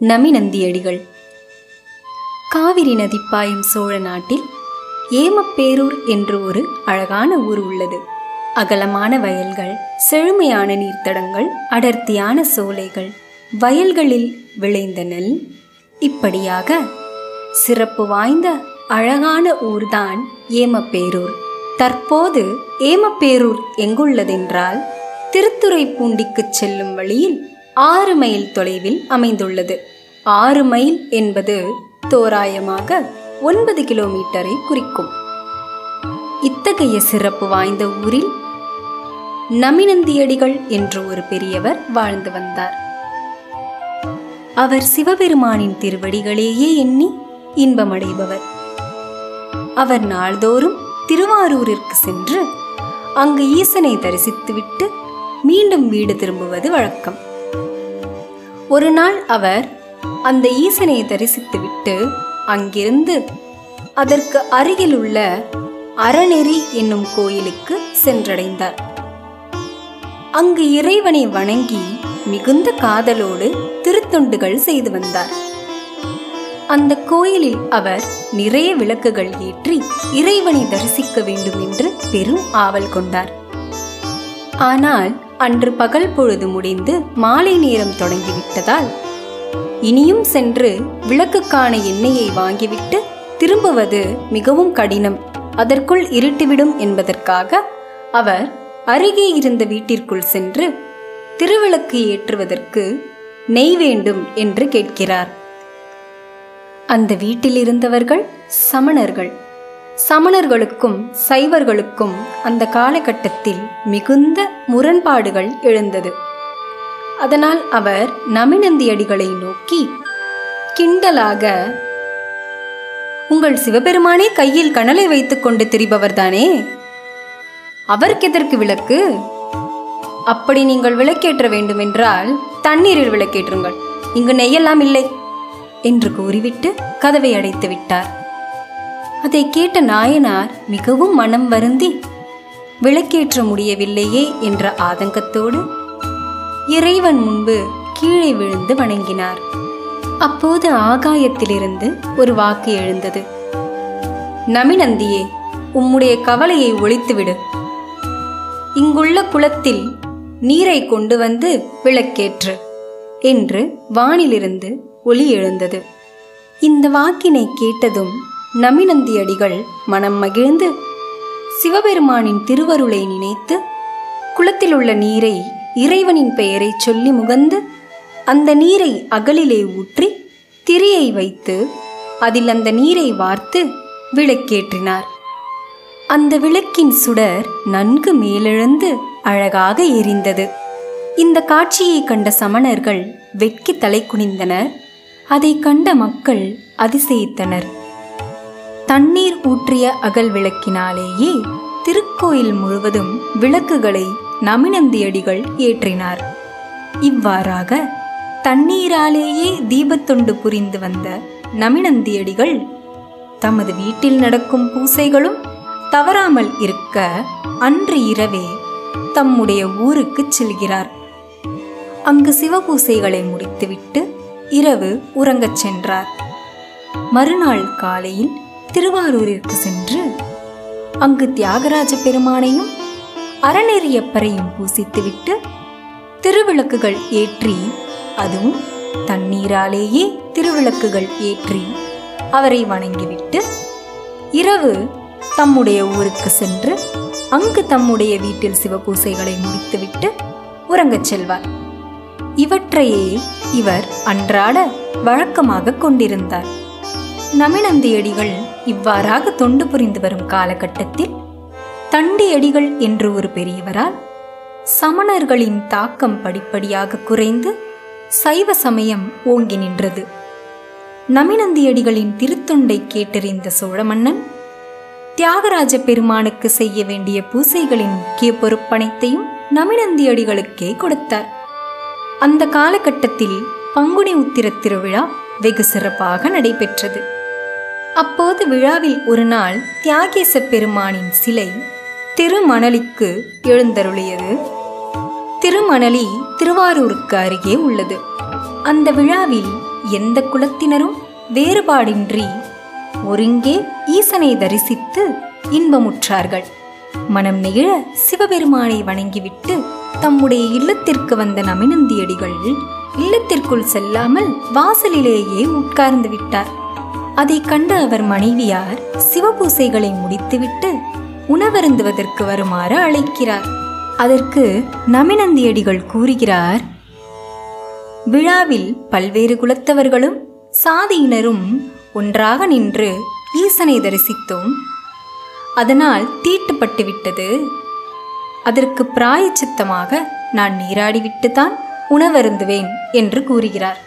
நமிநந்தியடிகள் காவிரி நதி பாயும் சோழ நாட்டில் ஏமப்பேரூர் என்று ஒரு அழகான ஊர் உள்ளது. அகலமான வயல்கள் செழுமையான நீர்த்தடங்கள் அடர்த்தியான சோலைகள் வயல்களில் விளைந்த நெல். இப்படியாக சிறப்பு வாய்ந்த அழகான ஊர்தான் ஏமப்பேரூர் தற்போது ஏமப்பேரூர் எங்குள்ளதென்றால் திருத்துறைப்பூண்டிக்கு செல்லும் வழியில் ஆறு மைல் தொலைவில் அமைந்துள்ளது. ஆறு மைல் என்பது தோராயமாக ஒன்பது கிலோமீட்டரை குறிக்கும். இத்தகைய சிறப்பு வாய்ந்த ஊரில் நமினந்தியடிகள் என்று ஒரு பெரியவர் வாழ்ந்து வந்தார். அவர் சிவபெருமானின் திருவடிகளையே எண்ணி இன்பமடைபவர். அவர் நாள்தோறும் திருவாரூரிற்கு சென்று அங்கு ஈசனை தரிசித்துவிட்டு மீண்டும் வீடு திரும்புவது வழக்கம். ஒரு நாள் அவர் அந்த ஈசனை தரிசித்துவிட்டு அங்கிருந்து அதற்கு அருகிலுள்ள அறநெறி என்னும் கோயிலுக்கு சென்றடைந்தார். அங்கு இறைவனை வணங்கி மிகுந்த காதலோடு திருத்தொண்டுகள் செய்து வந்தார். அந்த கோயிலில் அவர் நிறைய விளக்குகள் ஏற்றி இறைவனை தரிசிக்க வேண்டும் என்று பெரும் ஆவல் கொண்டார். ஆனால் அன்று பகல் பொழுது முடிந்து மாலை நேரம் தொடங்கிவிட்டதால் இனியும் சென்று விளக்குக்கான எண்ணெயை வாங்கிவிட்டு திரும்புவது மிகவும் கடினம். அதற்குள் இருட்டிவிடும் என்பதற்காக அவர் அருகே இருந்த வீட்டிற்குள் சென்று திருவிளக்கு ஏற்றுவதற்கு நெய் வேண்டும் என்று கேட்கிறார். அந்த வீட்டில் இருந்தவர்கள் சமணர்கள். சமணர்களுக்கும் சைவர்களுக்கும் அந்த காலகட்டத்தில் மிகுந்த முரண்பாடுகள் எழுந்தது. அதனால் அவர் நமினந்தியடிகளை நோக்கி கிண்டலாக உங்கள் சிவபெருமானே கையில் கனலை வைத்துக் கொண்டு திரிபவர்தானே? அவருக்கெதற்கு விளக்கு? அப்படி நீங்கள் விளக்கேற்ற வேண்டுமென்றால் தண்ணீரில் விளக்கேற்றுங்கள். இங்கு நெய்யெல்லாம் இல்லை என்று கூறிவிட்டு கதவை அடைத்து விட்டார். அதை கேட்ட நாயனார் மிகவும் மனம் வருந்தி விளக்கேற்ற முடியவில்லையே என்ற ஆதங்கத்தோடு இறைவன் முன்பு கீழே விழுந்து வணங்கினார். அப்போது ஆகாயத்திலிருந்து ஒரு வாக்கு எழுந்தது. நமிநந்தியே உம்முடைய கவலையை ஒழித்துவிடு. இங்குள்ள குளத்தில் நீரை கொண்டு வந்து விளக்கேற்று என்று வானிலிருந்து ஒளி எழுந்தது. இந்த வாக்கினை கேட்டதும் நமிநந்தியடிகள் மனம் மகிழ்ந்து சிவபெருமானின் திருவருளை நினைத்து குளத்தில் உள்ள நீரை இறைவனின் பெயரை சொல்லி முகந்து அந்த நீரை அகலிலே ஊற்றி திரியை வைத்து அதில் அந்த நீரை வார்த்து விளக்கேற்றினார். அந்த விளக்கின் சுடர் நன்கு மேலெழுந்து அழகாக எரிந்தது. இந்த காட்சியை கண்ட சமணர்கள் வெட்கி தலை குனிந்தனர். அதை கண்ட மக்கள் அதிசயித்தனர். தண்ணீர் ஊற்றிய அகல் விளக்கினாலேயே திருக்கோயில் முழுவதும் விளக்குகளை நமினந்தியடிகள் ஏற்றினார். இவ்வாறாக தண்ணீராலேயே தீபத்தொண்டு புரிந்து வந்த நமினந்தியடிகள் தமது வீட்டில் நடக்கும் பூசைகளும் தவறாமல் இருக்க அன்று இரவே தம்முடைய ஊருக்குச் செல்கிறார். அங்கு சிவபூசைகளை முடித்துவிட்டு இரவு உறங்கச் சென்றார். மறுநாள் காலையில் திருவாரூரிற்கு சென்று அங்கு தியாகராஜ பெருமானையும் அறநெறியப்பரையும் பூசித்துவிட்டு திருவிளக்குகள் ஏற்றி அதுவும் தண்ணீராலேயே திருவிளக்குகள் ஏற்றி அவரை வணங்கிவிட்டு இரவு தம்முடைய ஊருக்கு சென்று அங்கு தம்முடைய வீட்டில் சிவபூசைகளை முடித்துவிட்டு உறங்கச் செல்வார். இவற்றையே இவர் அன்றாட வழக்கமாக கொண்டிருந்தார். நமினந்தியடிகள் இவ்வாறாக தொண்டு புரிந்து வரும் காலகட்டத்தில் தண்டியடிகள் என்று ஒரு பெரியவரால் சமணர்களின் தாக்கம் படிப்படியாக குறைந்து சைவ சமயம் ஓங்கி நின்றது. நமினந்தியடிகளின் திருத்தொண்டை கேட்டறிந்த சோழ மன்னன் தியாகராஜ பெருமானுக்கு செய்ய வேண்டிய பூசைகளின் முக்கிய பொறுப்பனைத்தையும் நமினந்தியடிகளுக்கே கொடுத்தார். அந்த காலகட்டத்தில் பங்குனி உத்திர திருவிழா வெகு சிறப்பாக நடைபெற்றது. அப்போது விழாவில் ஒரு நாள் தியாகேச பெருமானின் சிலை திருமணலிக்கு எழுந்தருளியது. திருமணலி திருவாரூருக்கு அருகே உள்ளது. அந்த விழாவில் எந்த குலத்தினரும் வேறுபாடின்றி ஒருங்கே ஈசனை தரிசித்து இன்பமுற்றார்கள். மனம் நெகிழ சிவபெருமானை வணங்கிவிட்டு தம்முடைய இல்லத்திற்கு வந்த நமினந்தியடிகள் இல்லத்திற்குள் செல்லாமல் வாசலிலேயே உட்கார்ந்து விட்டார். அதைக் கண்டு அவர் மனைவியார் சிவபூசைகளை முடித்துவிட்டு உணவருந்துவதற்கு வருமாறு அழைக்கிறார். அதற்கு நமினந்தியடிகள் கூறுகிறார் விழாவில் பல்வேறு குலத்தவர்களும் சாதியினரும் ஒன்றாக நின்று ஈசனை தரிசித்தோம். அதனால் தீட்டுப்பட்டு விட்டது. அதற்கு பிராயச்சித்தமாக நான் நீராடிவிட்டுதான் உணவருந்துவேன் என்று கூறுகிறார்.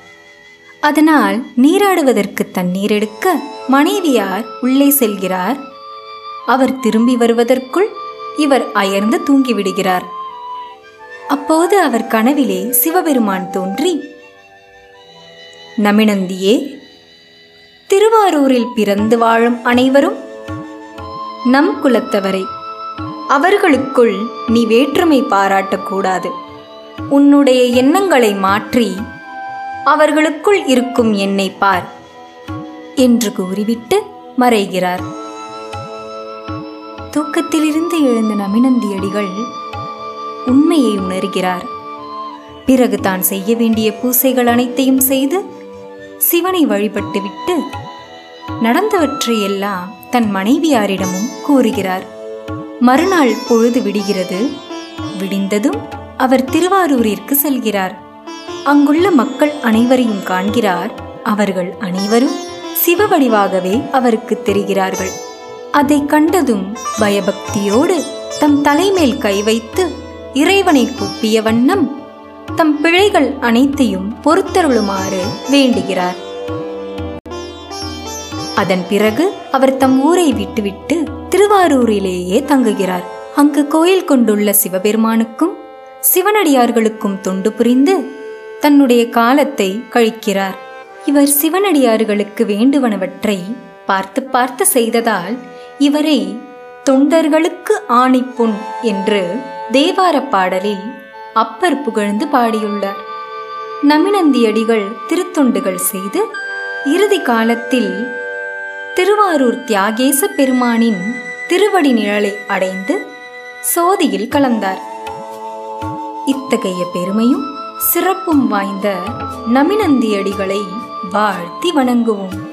அதனால் நீராடுவதற்கு தண்ணீர் எடுக்க மனைவியார் உள்ளே செல்கிறார். அவர் திரும்பி வருவதற்குள் இவர் அயர்ந்து தூங்கிவிடுகிறார். அப்போது அவர் கனவிலே சிவபெருமான் தோன்றி நமினந்தியே திருவாரூரில் பிறந்து வாழும் அனைவரும் நம் குலத்தவரை அவர்களுக்குள் நீ வேற்றுமை பாராட்டக்கூடாது. உன்னுடைய எண்ணங்களை மாற்றி அவர்களுக்குள் இருக்கும் என்னை பார் என்று கூறிவிட்டு மறைகிறார். தூக்கத்திலிருந்து எழுந்த நமினந்தியடிகள் உண்மையை உணர்கிறார். பிறகு தான் செய்ய வேண்டிய பூசைகள் அனைத்தையும் செய்து சிவனை வழிபட்டுவிட்டு நடந்தவற்றை எல்லாம் தன் மனைவியாரிடமும் கூறுகிறார். மறுநாள் பொழுது விடுகிறது. விடிந்ததும் அவர் திருவாரூரிற்கு செல்கிறார். அங்குள்ள மக்கள் அனைவரையும் காண்கிறார். அவர்கள் அனைவரும் சிவவடிவாகவே அவருக்கு தெரிகிறார்கள். அதை கண்டதும் பயபக்தியோடு தம் தலைமேல் கை வைத்து இறைவனை கூப்பிய வண்ணம் தம் பிழைகள் அனைத்தையும் பொறுத்தருளுமாறு வேண்டுகிறார். அதன் பிறகு அவர் தம் ஊரை விட்டுவிட்டு திருவாரூரிலேயே தங்குகிறார். அங்கு கோயில் கொண்டுள்ள சிவபெருமானுக்கும் சிவனடியார்களுக்கும் தொண்டு புரிந்து தன்னுடைய காலத்தை கழிக்கிறார். இவர் சிவனடியார்களுக்கு வேண்டுவனவற்றை பார்த்து பார்த்து செய்ததால் இவரை தொண்டர்களுக்கு ஆணிப்புண் என்று தேவார பாடலில் அப்பர் புகழ்ந்து பாடியுள்ளார். நமினந்தியடிகள் திருத்தொண்டுகள் செய்து இறுதி காலத்தில் திருவாரூர் தியாகேச பெருமானின் திருவடி நிழலை அடைந்து சோதியில் கலந்தார். இத்தகைய பெருமையும் சிறப்பும் வாய்ந்த நமினந்தியடிகளை வாழ்த்தி வணங்குவோம்.